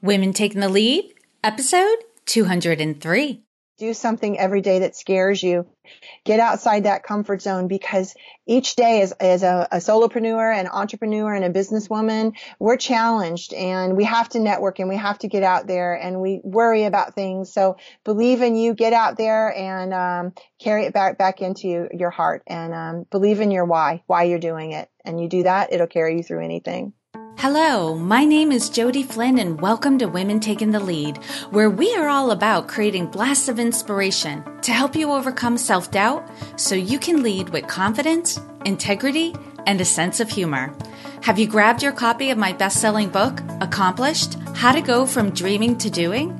Women Taking the Lead, episode 203. Do something every day that scares you. Get outside that comfort zone because each day as, as a, a solopreneur, an entrepreneur, and a businesswoman, we're challenged and we have to network and we have to get out there and we worry about things. So believe in you, get out there and um, carry it back back into your heart and um, believe in your why, why you're doing it. And you do that, it'll carry you through anything. Hello, my name is Jodi Flynn and welcome to Women Taking the Lead, where we are all about creating blasts of inspiration to help you overcome self-doubt so you can lead with confidence, integrity, and a sense of humor. Have you grabbed your copy of my best-selling book, Accomplished: How to Go from Dreaming to Doing?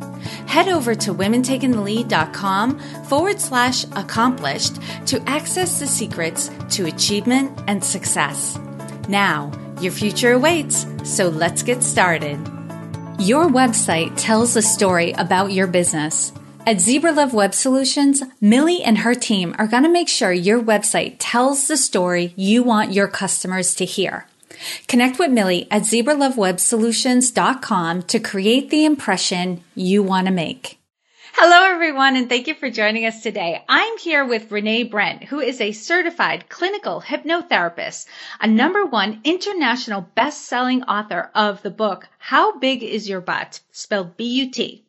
Head over to womentakingthelead.com forward slash accomplished to access the secrets to achievement and success. Now, your future awaits, so let's get started. Your website tells a story about your business. At Zebra Love Web Solutions, Millie and her team are going to make sure your website tells the story you want your customers to hear. Connect with Millie at zebralovewebsolutions.com to create the impression you want to make. Hello, everyone, and thank you for joining us today. I'm here with Renee Brent, who is a certified clinical hypnotherapist, a number one international best-selling author of the book, How Big Is Your Butt? Spelled B-U-T,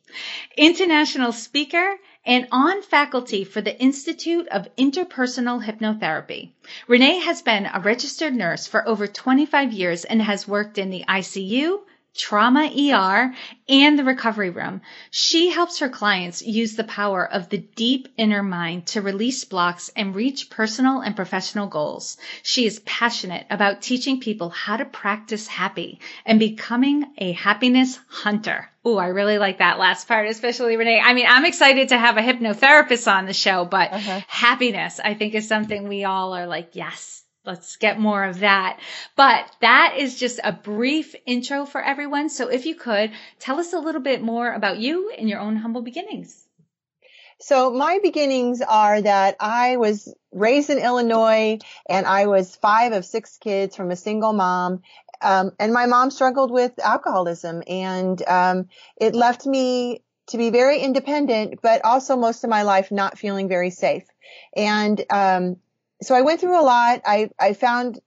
international speaker, and on faculty for the Institute of Interpersonal Hypnotherapy. Renee has been a registered nurse for over 25 years and has worked in the ICU, trauma ER, and the recovery room. She helps her clients use the power of the deep inner mind to release blocks and reach personal and professional goals. She is passionate about teaching people how to practice happy and becoming a happiness hunter. Oh, I really like that last part, especially Renee. I mean, I'm excited to have a hypnotherapist on the show, but uh-huh. happiness, I think, is something we all are like, yes, let's get more of that. But that is just a brief intro for everyone. So if you could tell us a little bit more about you and your own humble beginnings. So my beginnings are that I was raised in Illinois and I was five of six kids from a single mom. Um, and my mom struggled with alcoholism and um, it left me to be very independent, but also most of my life not feeling very safe. And um, so I went through a lot. I, I found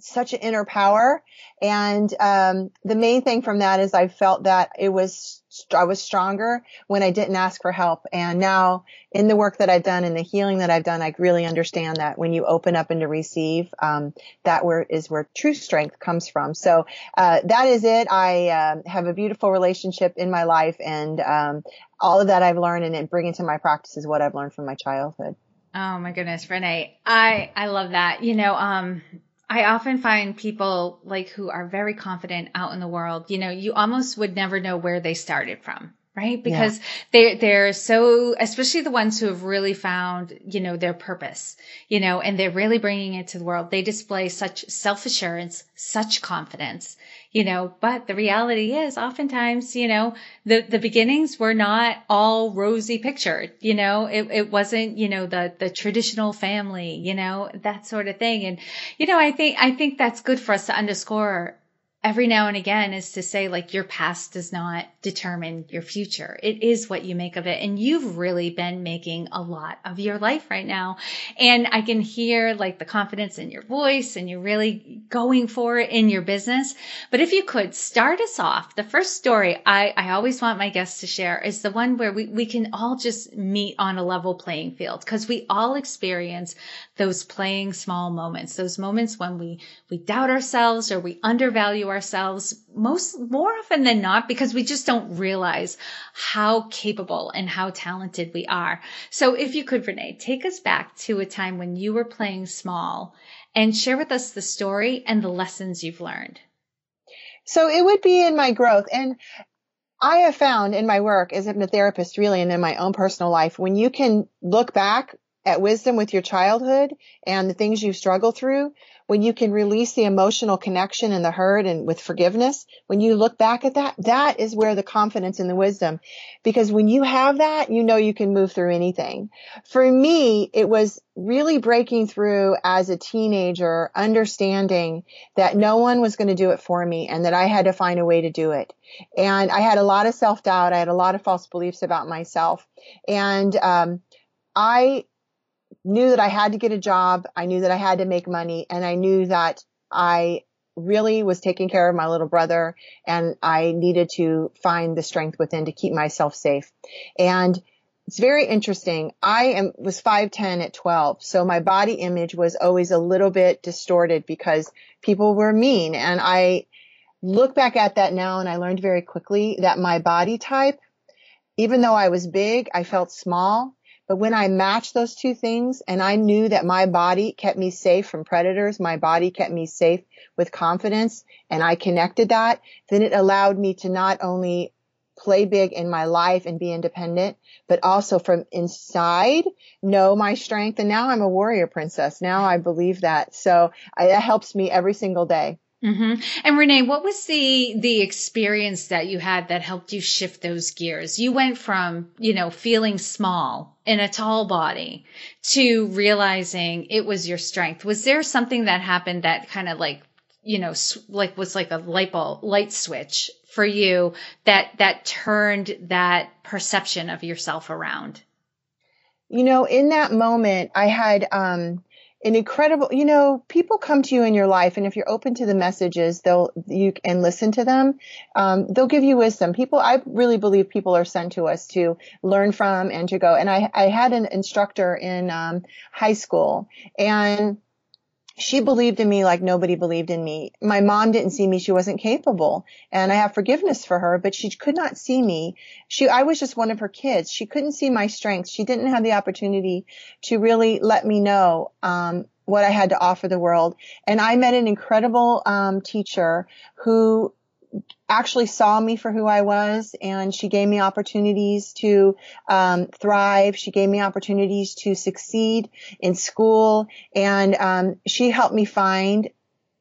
such an inner power. And, um, the main thing from that is I felt that it was, I was stronger when I didn't ask for help. And now in the work that I've done and the healing that I've done, I really understand that when you open up and to receive, um, that where is where true strength comes from. So, uh, that is it. I, uh, have a beautiful relationship in my life and, um, all of that I've learned and bring into my practice is what I've learned from my childhood. Oh my goodness, Renee. I, I love that. You know, um, I often find people like who are very confident out in the world, you know, you almost would never know where they started from. Right. Because yeah. they, they're so, especially the ones who have really found, you know, their purpose, you know, and they're really bringing it to the world. They display such self assurance, such confidence, you know, but the reality is oftentimes, you know, the, the beginnings were not all rosy pictured, you know, it, it wasn't, you know, the, the traditional family, you know, that sort of thing. And, you know, I think, I think that's good for us to underscore every now and again is to say like your past does not determine your future. It is what you make of it. And you've really been making a lot of your life right now. And I can hear like the confidence in your voice and you're really going for it in your business. But if you could start us off, the first story I, I always want my guests to share is the one where we, we can all just meet on a level playing field because we all experience those playing small moments, those moments when we, we doubt ourselves or we undervalue ourselves most, more often than not, because we just don't realize how capable and how talented we are. So if you could, Renee, take us back to a time when you were playing small and share with us the story and the lessons you've learned. So it would be in my growth. And I have found in my work as a hypnotherapist, really, and in my own personal life, when you can look back at wisdom with your childhood and the things you've struggled through, when you can release the emotional connection and the hurt and with forgiveness, when you look back at that, that is where the confidence and the wisdom, because when you have that, you know you can move through anything. For me, it was really breaking through as a teenager, understanding that no one was going to do it for me and that I had to find a way to do it. And I had a lot of self doubt. I had a lot of false beliefs about myself. And, um, I knew that I had to get a job. I knew that I had to make money and I knew that I really was taking care of my little brother and I needed to find the strength within to keep myself safe. And it's very interesting. I am, was 5'10 at 12. So my body image was always a little bit distorted because people were mean. And I look back at that now and I learned very quickly that my body type, even though I was big, I felt small but when I matched those two things and I knew that my body kept me safe from predators, my body kept me safe with confidence and I connected that, then it allowed me to not only play big in my life and be independent, but also from inside know my strength. And now I'm a warrior princess. Now I believe that. So I, that helps me every single day. Mm-hmm. And Renee, what was the the experience that you had that helped you shift those gears? You went from, you know, feeling small in a tall body to realizing it was your strength. Was there something that happened that kind of like, you know, like was like a light bulb, light switch for you that that turned that perception of yourself around? You know, in that moment, I had um an incredible, you know, people come to you in your life and if you're open to the messages, they'll, you, and listen to them, um, they'll give you wisdom. People, I really believe people are sent to us to learn from and to go. And I, I had an instructor in, um, high school and she believed in me like nobody believed in me. My mom didn't see me. She wasn't capable and I have forgiveness for her, but she could not see me. She, I was just one of her kids. She couldn't see my strengths. She didn't have the opportunity to really let me know, um, what I had to offer the world. And I met an incredible, um, teacher who actually saw me for who I was and she gave me opportunities to um, thrive. She gave me opportunities to succeed in school and um, she helped me find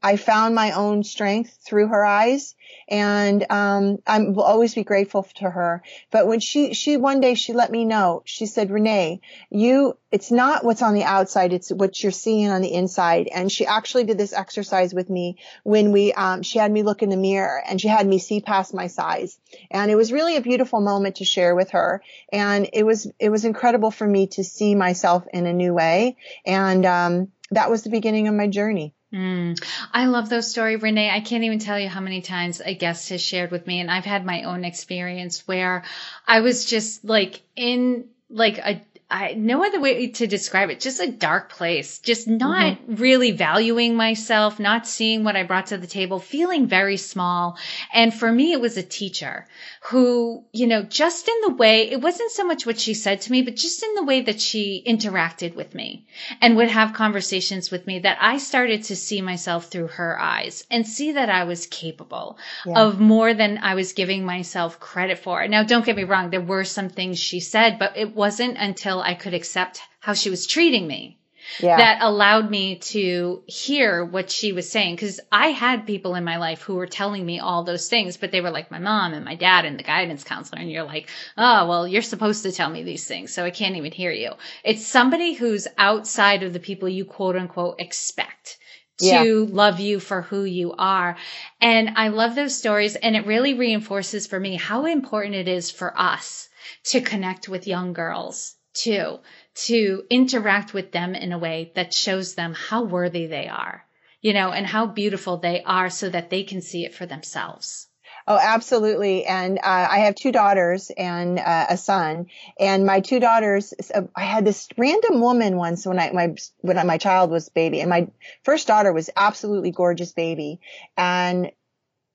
I found my own strength through her eyes and um, I will always be grateful to her. But when she she one day she let me know, she said, "Renee, you it's not what's on the outside, it's what you're seeing on the inside." And she actually did this exercise with me when we um, she had me look in the mirror and she had me see past my size, and it was really a beautiful moment to share with her. And it was it was incredible for me to see myself in a new way, and um, that was the beginning of my journey. Mm, I love those stories, Renee. I can't even tell you how many times a guest has shared with me, and I've had my own experience where I was just like in like a I no other way to describe it, just a dark place, just not mm-hmm. really valuing myself, not seeing what I brought to the table, feeling very small. And for me, it was a teacher who, you know, just in the way, it wasn't so much what she said to me, but just in the way that she interacted with me and would have conversations with me that I started to see myself through her eyes and see that I was capable yeah. of more than I was giving myself credit for. Now, don't get me wrong. There were some things she said, but it wasn't until I could accept how she was treating me yeah. that allowed me to hear what she was saying. Cause I had people in my life who were telling me all those things, but they were like my mom and my dad and the guidance counselor. And you're like, oh, well, you're supposed to tell me these things. So I can't even hear you. It's somebody who's outside of the people you quote unquote expect to yeah. love you for who you are. And I love those stories. And it really reinforces for me how important it is for us to connect with young girls too to interact with them in a way that shows them how worthy they are, you know, and how beautiful they are so that they can see it for themselves. Oh, absolutely. And uh, I have two daughters and uh, a son. And my two daughters, uh, I had this random woman once when I my when my child was baby, and my first daughter was absolutely gorgeous baby, and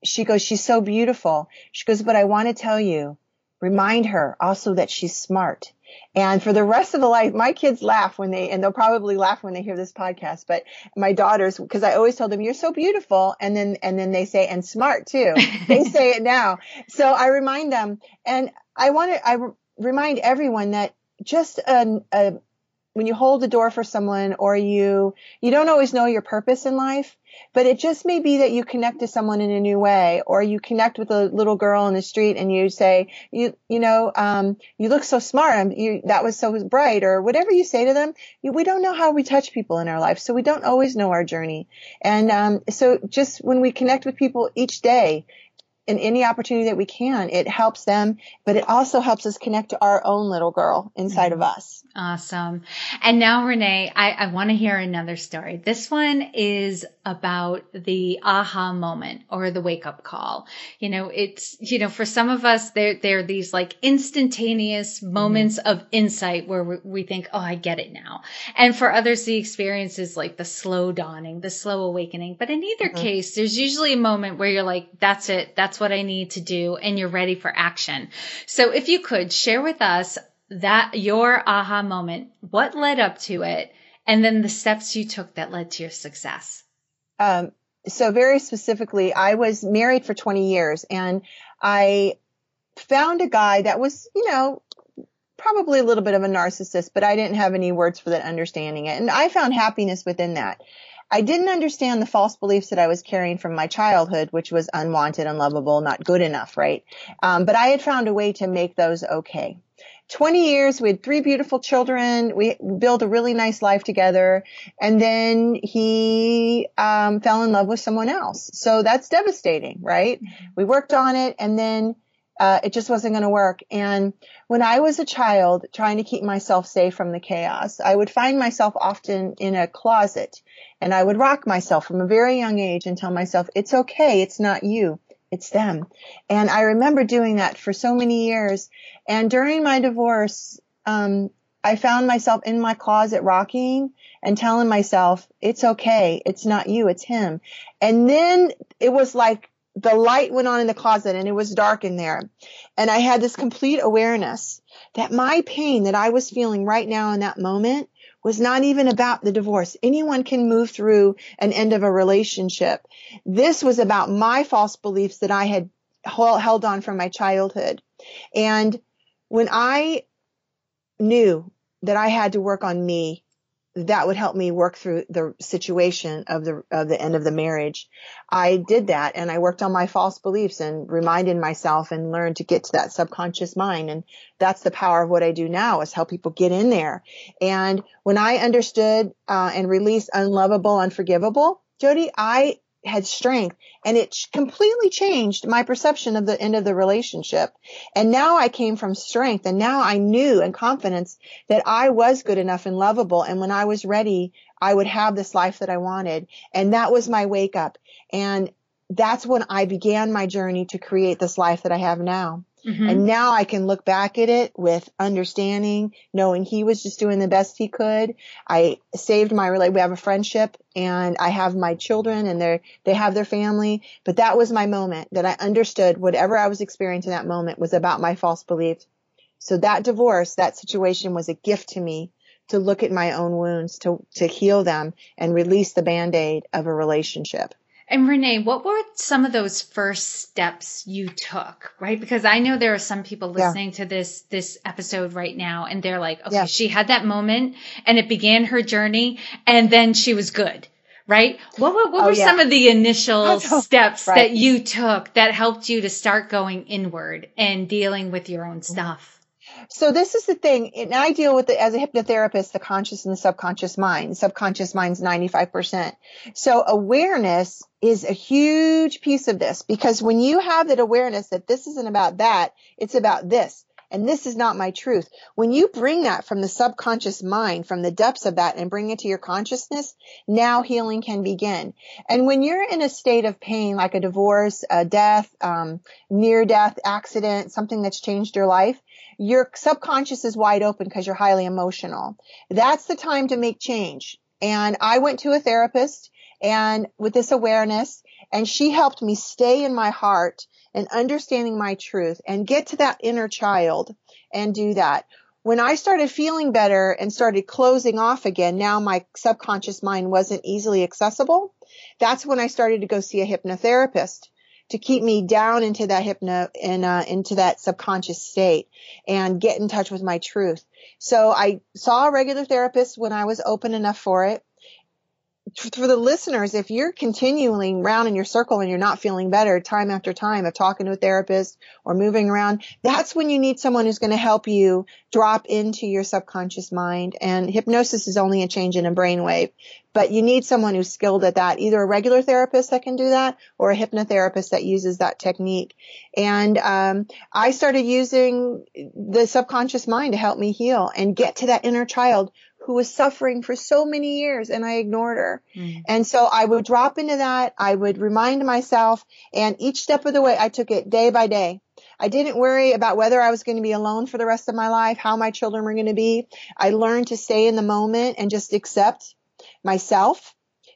she goes, she's so beautiful. She goes, but I want to tell you, remind her also that she's smart. And for the rest of the life, my kids laugh when they, and they'll probably laugh when they hear this podcast, but my daughters, cause I always tell them, you're so beautiful. And then, and then they say, and smart too. they say it now. So I remind them and I want to, I remind everyone that just a, a when you hold the door for someone or you you don't always know your purpose in life but it just may be that you connect to someone in a new way or you connect with a little girl in the street and you say you you know um, you look so smart um, you that was so bright or whatever you say to them you, we don't know how we touch people in our life so we don't always know our journey. And um, so just when we connect with people each day in any opportunity that we can. It helps them, but it also helps us connect to our own little girl inside mm-hmm. of us. Awesome. And now, Renee, I, I want to hear another story. This one is about the aha moment or the wake up call. You know, it's, you know, for some of us, there, there are these like instantaneous moments mm-hmm. of insight where we, we think, oh, I get it now. And for others, the experience is like the slow dawning, the slow awakening. But in either mm-hmm. case, there's usually a moment where you're like, that's it. That's what I need to do. And you're ready for action. So if you could share with us that your aha moment, what led up to it, and then the steps you took that led to your success. Um, so very specifically, I was married for 20 years and I found a guy that was, you know, probably a little bit of a narcissist, but I didn't have any words for that understanding it. And I found happiness within that. I didn't understand the false beliefs that I was carrying from my childhood, which was unwanted, unlovable, not good enough, right? Um, but I had found a way to make those okay. 20 years, we had three beautiful children. We built a really nice life together. And then he um, fell in love with someone else. So that's devastating, right? Mm-hmm. We worked on it and then uh, it just wasn't going to work. And when I was a child trying to keep myself safe from the chaos, I would find myself often in a closet and I would rock myself from a very young age and tell myself, it's okay. It's not you. It's them. And I remember doing that for so many years. And during my divorce, um, I found myself in my closet rocking and telling myself, it's okay. It's not you. It's him. And then it was like the light went on in the closet and it was dark in there. And I had this complete awareness that my pain that I was feeling right now in that moment was not even about the divorce. Anyone can move through an end of a relationship. This was about my false beliefs that I had held on from my childhood. And when I knew that I had to work on me that would help me work through the situation of the of the end of the marriage. I did that and I worked on my false beliefs and reminded myself and learned to get to that subconscious mind and that's the power of what I do now is help people get in there. And when I understood uh, and released unlovable, unforgivable, Jodi, I had strength and it completely changed my perception of the end of the relationship. And now I came from strength and now I knew and confidence that I was good enough and lovable. And when I was ready, I would have this life that I wanted. And that was my wake up. And that's when I began my journey to create this life that I have now. Mm-hmm. And now I can look back at it with understanding, knowing he was just doing the best he could. I saved my relate. We have a friendship and I have my children and they they have their family. But that was my moment that I understood whatever I was experiencing that moment was about my false beliefs. So that divorce, that situation was a gift to me to look at my own wounds, to, to heal them and release the band-aid of a relationship. And Renee, what were some of those first steps you took, right? Because I know there are some people listening yeah. to this this episode right now and they're like, okay, yeah. she had that moment and it began her journey and then she was good. Right? What, what, what oh, were yeah. some of the initial steps right. that you took that helped you to start going inward and dealing with your own stuff? So this is the thing, and I deal with it as a hypnotherapist, the conscious and the subconscious mind. Subconscious mind's 95%. So awareness is a huge piece of this because when you have that awareness that this isn't about that, it's about this. And this is not my truth. When you bring that from the subconscious mind, from the depths of that and bring it to your consciousness, now healing can begin. And when you're in a state of pain, like a divorce, a death, um, near death accident, something that's changed your life, your subconscious is wide open because you're highly emotional. That's the time to make change. And I went to a therapist and with this awareness and she helped me stay in my heart and understanding my truth and get to that inner child and do that. When I started feeling better and started closing off again, now my subconscious mind wasn't easily accessible. That's when I started to go see a hypnotherapist to keep me down into that hypno and uh, into that subconscious state and get in touch with my truth. So I saw a regular therapist when I was open enough for it for the listeners, if you're continually round in your circle and you're not feeling better time after time of talking to a therapist or moving around, that's when you need someone who's going to help you drop into your subconscious mind. And hypnosis is only a change in a brainwave, but you need someone who's skilled at that, either a regular therapist that can do that or a hypnotherapist that uses that technique. And um, I started using the subconscious mind to help me heal and get to that inner child who was suffering for so many years and I ignored her. Mm. And so I would drop into that. I would remind myself and each step of the way I took it day by day. I didn't worry about whether I was going to be alone for the rest of my life, how my children were going to be. I learned to stay in the moment and just accept myself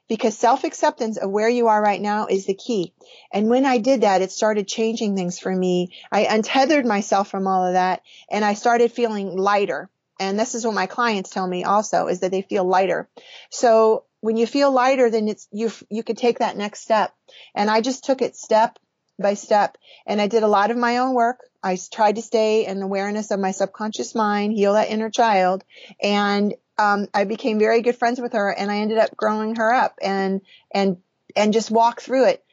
because self-acceptance of where you are right now is the key. And when I did that, it started changing things for me. I untethered myself from all of that and I started feeling lighter. And this is what my clients tell me also is that they feel lighter. So when you feel lighter, then it's, you, you could take that next step. And I just took it step by step and I did a lot of my own work. I tried to stay in awareness of my subconscious mind, heal that inner child. And, um, I became very good friends with her and I ended up growing her up and, and, and just walk through it.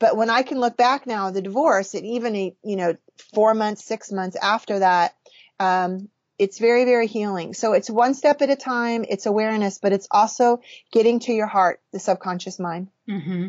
But when I can look back now, the divorce and even, you know, four months, six months after that, um, it's very, very healing. So it's one step at a time. It's awareness, but it's also getting to your heart, the subconscious mind. Mm-hmm.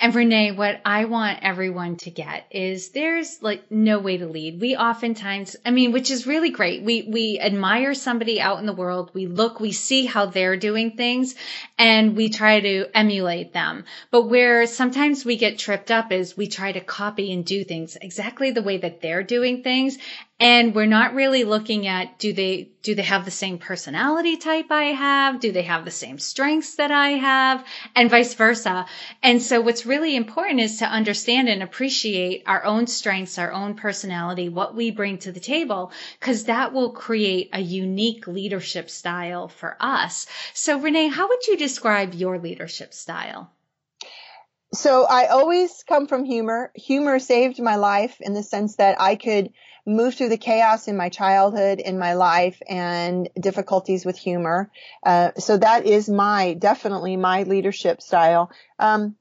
And Renee, what I want everyone to get is there's like no way to lead. We oftentimes, I mean, which is really great. We, we admire somebody out in the world. We look, we see how they're doing things and we try to emulate them. But where sometimes we get tripped up is we try to copy and do things exactly the way that they're doing things. And we're not really looking at do they do they have the same personality type I have? Do they have the same strengths that I have? And vice versa. And so what's really important is to understand and appreciate our own strengths, our own personality, what we bring to the table, because that will create a unique leadership style for us. So Renee, how would you describe your leadership style? So I always come from humor. Humor saved my life in the sense that I could move through the chaos in my childhood, in my life, and difficulties with humor. Uh, so that is my definitely my leadership style. Um,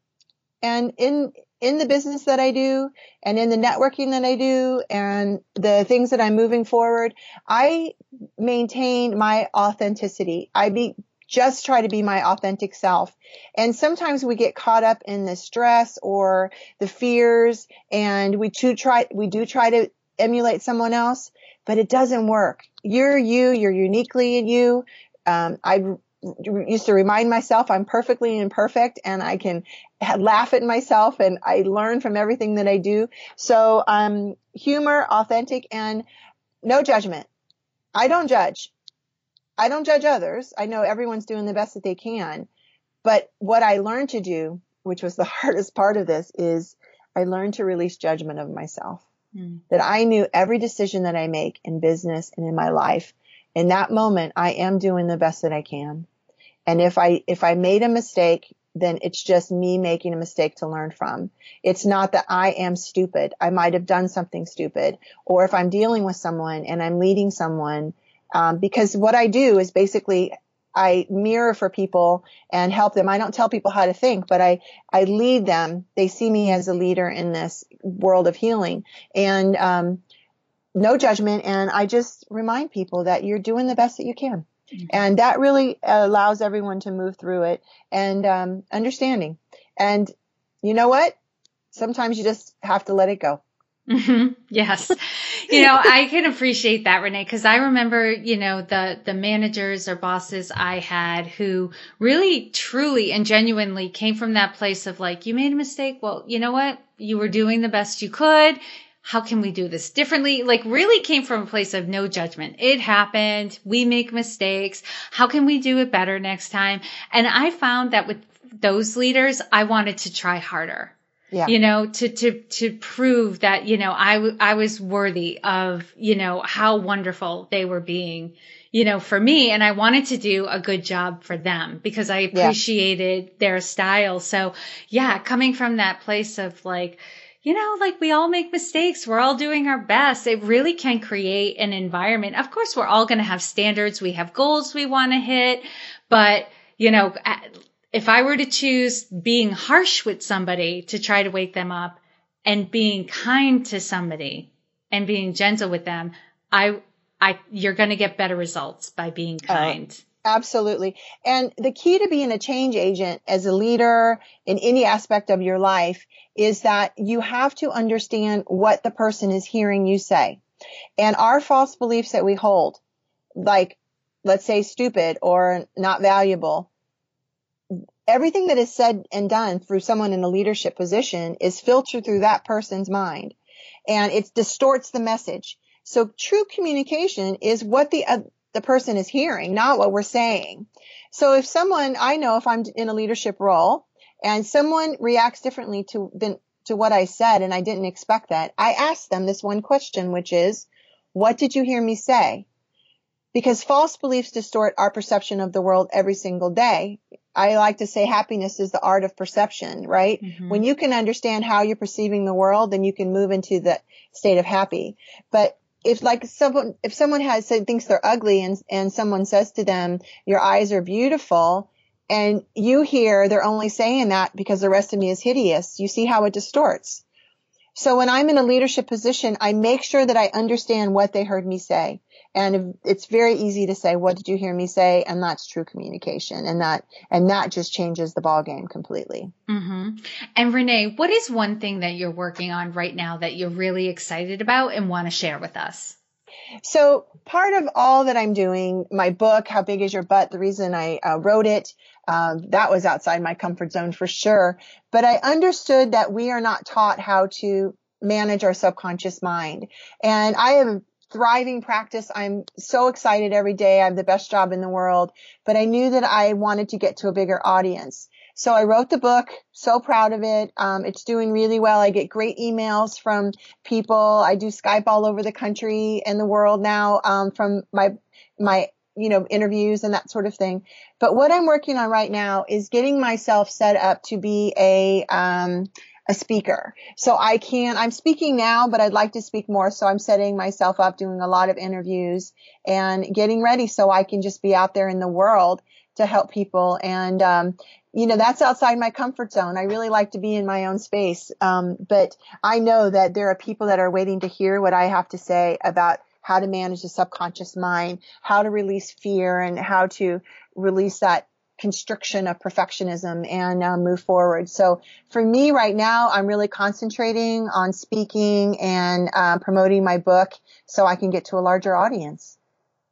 and in in the business that I do, and in the networking that I do, and the things that I'm moving forward, I maintain my authenticity. I be just try to be my authentic self. And sometimes we get caught up in the stress or the fears and we do try, we do try to emulate someone else, but it doesn't work. You're you, you're uniquely you. Um, I used to remind myself I'm perfectly imperfect and I can laugh at myself and I learn from everything that I do. So, um, humor, authentic and no judgment. I don't judge. I don't judge others. I know everyone's doing the best that they can. But what I learned to do, which was the hardest part of this, is I learned to release judgment of myself. Mm. That I knew every decision that I make in business and in my life, in that moment, I am doing the best that I can. And if I, if I made a mistake, then it's just me making a mistake to learn from. It's not that I am stupid. I might have done something stupid. Or if I'm dealing with someone and I'm leading someone, um, because what I do is basically I mirror for people and help them. I don't tell people how to think, but I, I lead them. They see me as a leader in this world of healing and, um, no judgment. And I just remind people that you're doing the best that you can. Mm-hmm. And that really allows everyone to move through it and, um, understanding. And you know what? Sometimes you just have to let it go. Mm-hmm. Yes. you know, I can appreciate that, Renee, because I remember, you know, the, the managers or bosses I had who really, truly and genuinely came from that place of like, you made a mistake. Well, you know what? You were doing the best you could. How can we do this differently? Like really came from a place of no judgment. It happened. We make mistakes. How can we do it better next time? And I found that with those leaders, I wanted to try harder yeah. you know, to, to, to prove that, you know, I, w- I was worthy of, you know, how wonderful they were being, you know, for me. And I wanted to do a good job for them because I appreciated yeah. their style. So yeah, coming from that place of like, you know, like we all make mistakes. We're all doing our best. It really can create an environment. Of course, we're all going to have standards. We have goals we want to hit, but you know, if I were to choose being harsh with somebody to try to wake them up and being kind to somebody and being gentle with them, I, I, you're going to get better results by being uh, kind. Uh, Absolutely. And the key to being a change agent as a leader in any aspect of your life is that you have to understand what the person is hearing you say. And our false beliefs that we hold, like, let's say stupid or not valuable, everything that is said and done through someone in a leadership position is filtered through that person's mind and it distorts the message. So true communication is what the uh, the person is hearing, not what we're saying. So if someone, I know if I'm in a leadership role and someone reacts differently to, than, to what I said and I didn't expect that, I ask them this one question, which is, what did you hear me say? Because false beliefs distort our perception of the world every single day. I like to say happiness is the art of perception, right? Mm-hmm. When you can understand how you're perceiving the world, then you can move into the state of happy. But if like someone if someone has said thinks they're ugly and and someone says to them your eyes are beautiful and you hear they're only saying that because the rest of me is hideous you see how it distorts so when i'm in a leadership position i make sure that i understand what they heard me say. And it's very easy to say what did you hear me say? And that's true communication. And that and that just changes the ball game completely. Mm-hmm. and renee what is one thing that you're working on right now that you're really excited about and want to share with us? So part of all that i'm doing my book how big is your butt? The reason i uh, wrote it um, that was outside my comfort zone for sure but i understood that we are not taught how to manage our subconscious mind. And I have thriving practice. I'm so excited every day. I have the best job in the world, but I knew that I wanted to get to a bigger audience. So I wrote the book, so proud of it. Um, it's doing really well. I get great emails from people. I do Skype all over the country and the world now um, from my my you know interviews and that sort of thing. But what I'm working on right now is getting myself set up to be a um, a speaker. So I can, I'm speaking now, but I'd like to speak more. So I'm setting myself up, doing a lot of interviews and getting ready so I can just be out there in the world to help people. And, um, you know, that's outside my comfort zone. I really like to be in my own space. Um, but I know that there are people that are waiting to hear what I have to say about how to manage the subconscious mind, how to release fear and how to release that constriction of perfectionism and uh, move forward. So for me right now, I'm really concentrating on speaking and uh, promoting my book so I can get to a larger audience.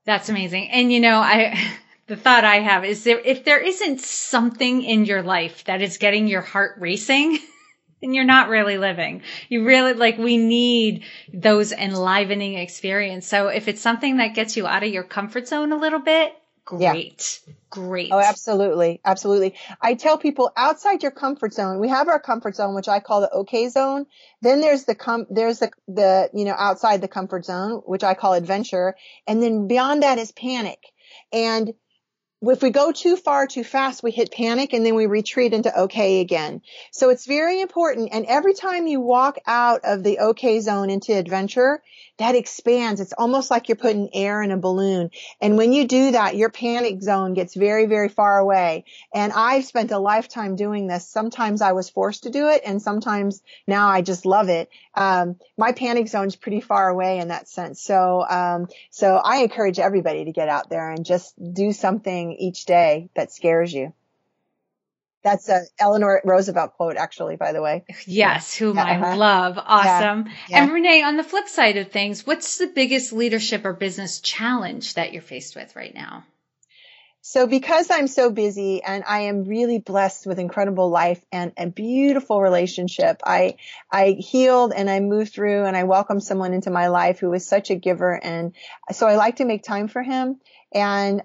That's amazing. And you know, I, the thought I have is there, if there isn't something in your life that is getting your heart racing, then you're not really living. You really like we need those enlivening experience. So if it's something that gets you out of your comfort zone a little bit, great. Yeah. Great. Oh, absolutely. Absolutely. I tell people outside your comfort zone, we have our comfort zone, which I call the okay zone. Then there's the com, there's the, the, you know, outside the comfort zone, which I call adventure. And then beyond that is panic. And if we go too far too fast, we hit panic and then we retreat into okay again. So it's very important. And every time you walk out of the okay zone into adventure, that expands. It's almost like you're putting air in a balloon. And when you do that, your panic zone gets very, very far away. And I've spent a lifetime doing this. Sometimes I was forced to do it and sometimes now I just love it. Um, my panic zone is pretty far away in that sense. So, um, so I encourage everybody to get out there and just do something each day that scares you. That's a Eleanor Roosevelt quote, actually, by the way. Yes, whom yeah, I uh-huh. love. Awesome. Yeah, yeah. And Renee, on the flip side of things, what's the biggest leadership or business challenge that you're faced with right now? So because I'm so busy and I am really blessed with incredible life and a beautiful relationship, I, I healed and I moved through and I welcomed someone into my life who was such a giver. And so I like to make time for him. And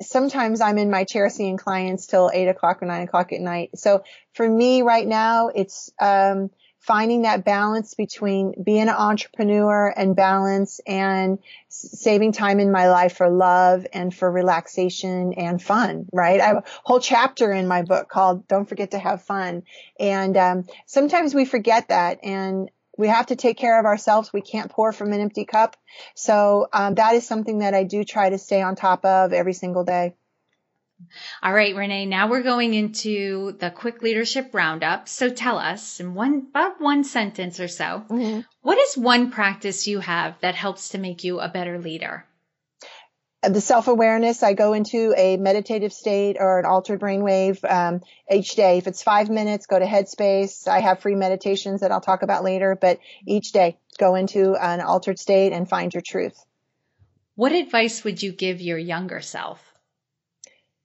sometimes I'm in my chair seeing clients till eight o'clock or nine o'clock at night. So for me right now, it's, um, finding that balance between being an entrepreneur and balance and saving time in my life for love and for relaxation and fun, right? I have a whole chapter in my book called Don't Forget to Have Fun. And um, sometimes we forget that. And we have to take care of ourselves. We can't pour from an empty cup. So um, that is something that I do try to stay on top of every single day. All right, Renee, now we're going into the quick leadership roundup. So tell us in one, about one sentence or so, mm-hmm. what is one practice you have that helps to make you a better leader? The self awareness, I go into a meditative state or an altered brainwave um, each day. If it's five minutes, go to Headspace. I have free meditations that I'll talk about later, but each day go into an altered state and find your truth. What advice would you give your younger self?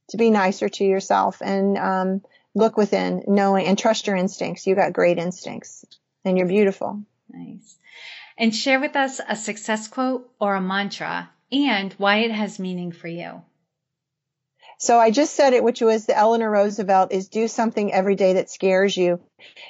To be nicer to yourself and um, look within, knowing and trust your instincts. You got great instincts and you're beautiful. Nice. And share with us a success quote or a mantra and why it has meaning for you. So I just said it, which was the Eleanor Roosevelt is do something every day that scares you.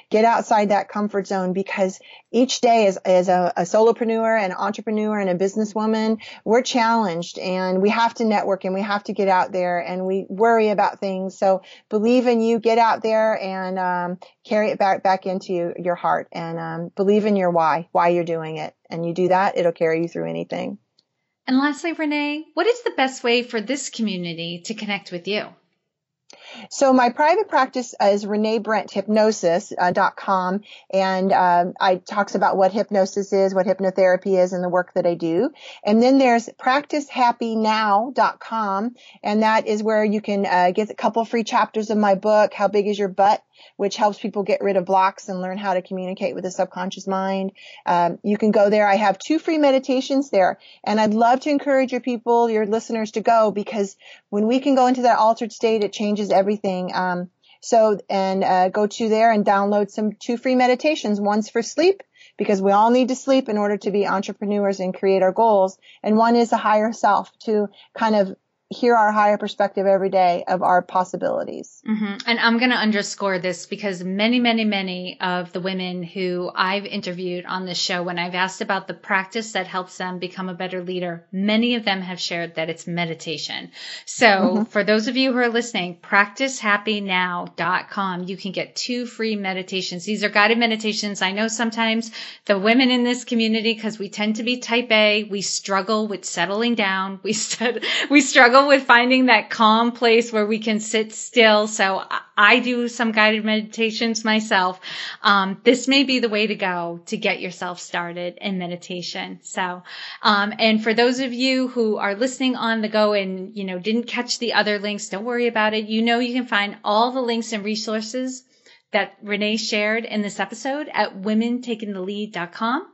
Get outside that comfort zone because each day as, as a, a solopreneur and entrepreneur and a businesswoman, we're challenged and we have to network and we have to get out there and we worry about things. So believe in you, get out there and um, carry it back, back into your heart and um, believe in your why, why you're doing it. And you do that, it'll carry you through anything. And lastly, Renee, what is the best way for this community to connect with you? So my private practice is reneebrenthypnosis.com uh, and um, I talks about what hypnosis is, what hypnotherapy is and the work that I do. And then there's practicehappynow.com and that is where you can uh, get a couple free chapters of my book, How Big is Your Butt? Which helps people get rid of blocks and learn how to communicate with the subconscious mind. Um, you can go there. I have two free meditations there, and I'd love to encourage your people, your listeners, to go because when we can go into that altered state, it changes everything. Um, so, and uh, go to there and download some two free meditations. One's for sleep because we all need to sleep in order to be entrepreneurs and create our goals. And one is a higher self to kind of hear our higher perspective every day of our possibilities. Mm-hmm. And I'm going to underscore this because many, many, many of the women who I've interviewed on this show, when I've asked about the practice that helps them become a better leader, many of them have shared that it's meditation. So mm-hmm. for those of you who are listening, practicehappynow.com, you can get two free meditations. These are guided meditations. I know sometimes the women in this community, because we tend to be type A, we struggle with settling down. We, st- we struggle struggle with finding that calm place where we can sit still. So I do some guided meditations myself. Um, this may be the way to go to get yourself started in meditation. So, um, and for those of you who are listening on the go and, you know, didn't catch the other links, don't worry about it. You know, you can find all the links and resources that Renee shared in this episode at womentakingthelead.com.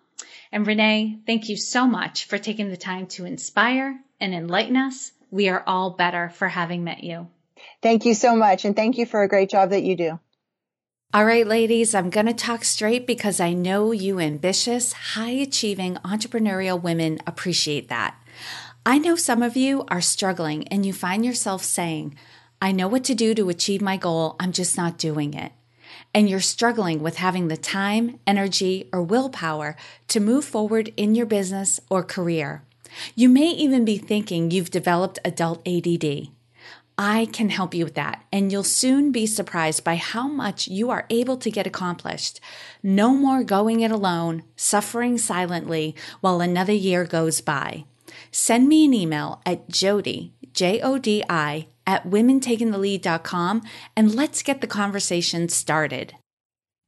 And Renee, thank you so much for taking the time to inspire and enlighten us we are all better for having met you. Thank you so much. And thank you for a great job that you do. All right, ladies, I'm going to talk straight because I know you ambitious, high achieving entrepreneurial women appreciate that. I know some of you are struggling and you find yourself saying, I know what to do to achieve my goal, I'm just not doing it. And you're struggling with having the time, energy, or willpower to move forward in your business or career. You may even be thinking you've developed adult ADD. I can help you with that, and you'll soon be surprised by how much you are able to get accomplished. No more going it alone, suffering silently while another year goes by. Send me an email at Jodi, J O D I, at womentakingthelead.com and let's get the conversation started.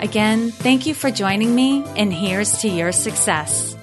Again, thank you for joining me, and here's to your success.